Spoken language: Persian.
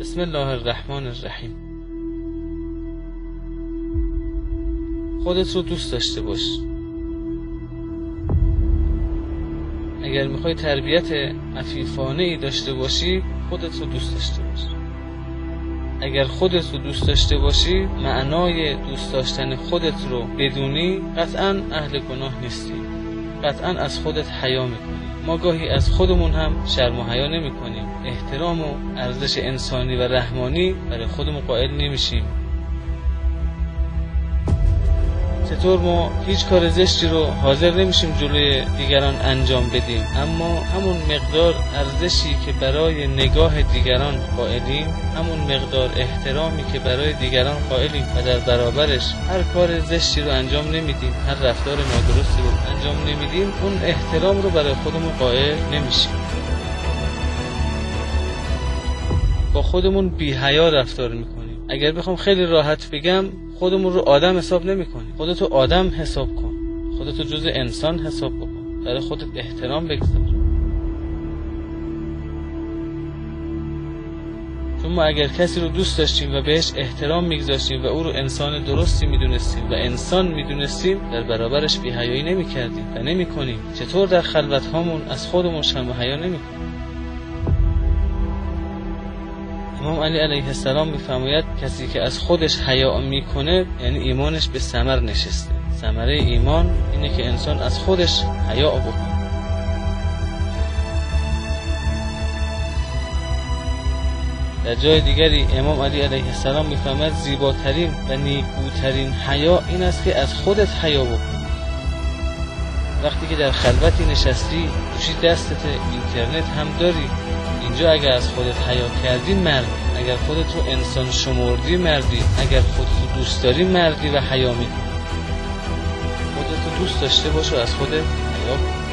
بسم الله الرحمن الرحیم. خودت رو دوست داشته باش. اگر می‌خوای تربیت عفیفانه ای داشته باشی خودت رو دوست داشته باش. اگر خودت رو دوست داشته باشی معنای دوست داشتن خودت رو بدونی قطعا اهل گناه نیستی. قطعا از خودت حیا می‌کنی. ما گاهی از خودمون هم شرم و حیا نمی کنیم احترام و ارزش انسانی و رحمانی برای خودمون قائل نمیشیم. چطور ما هیچ کار زشتی رو حاضر نمیشیم جلوی دیگران انجام بدیم اما همون مقدار ارزشی که برای نگاه دیگران قائلیم همون مقدار احترامی که برای دیگران قائلیم و در برابرش هر کار زشتی رو انجام نمیدیم هر رفتار نادرستی رو انجام نمیدیم اون احترام رو برای خودمون قائل نمیشیم. با خودمون بی حیا رفتار می‌کنیم. اگر بخوام خیلی راحت بگم خودمون رو آدم حساب نمی کنی خودتو آدم حساب کن. خودتو جز انسان حساب بکن. برای خودت احترام بگذار. چون ما اگر کسی رو دوست داشتیم و بهش احترام میگذاشتیم و او رو انسان درستی می‌دونستیم و انسان می‌دونستیم در برابرش بیهیایی نمی کردیم و نمی کنیم چطور در خلوت هامون از خودمون شرم و حیا نمی کنیم امام علی علیه السلام میفرماید کسی که از خودش حیا می‌کنه یعنی ایمانش به ثمر نشسته. ثمره ایمان اینه که انسان از خودش حیا بکنه. در جای دیگری امام علی علیه السلام میفرماید زیباترین و نیکوترین حیا این است که از خودت حیا بکنی. وقتی که در خلوتی نشستی گوشی دستت اینترنت هم داری. اینجا اگر از خودت حیا کردی مرد اگر خودت رو انسان شمردی مردی اگر خودت رو دوست داری مردی و حیا می‌کنی. خودت رو دوست داشته باش و از خودت حیا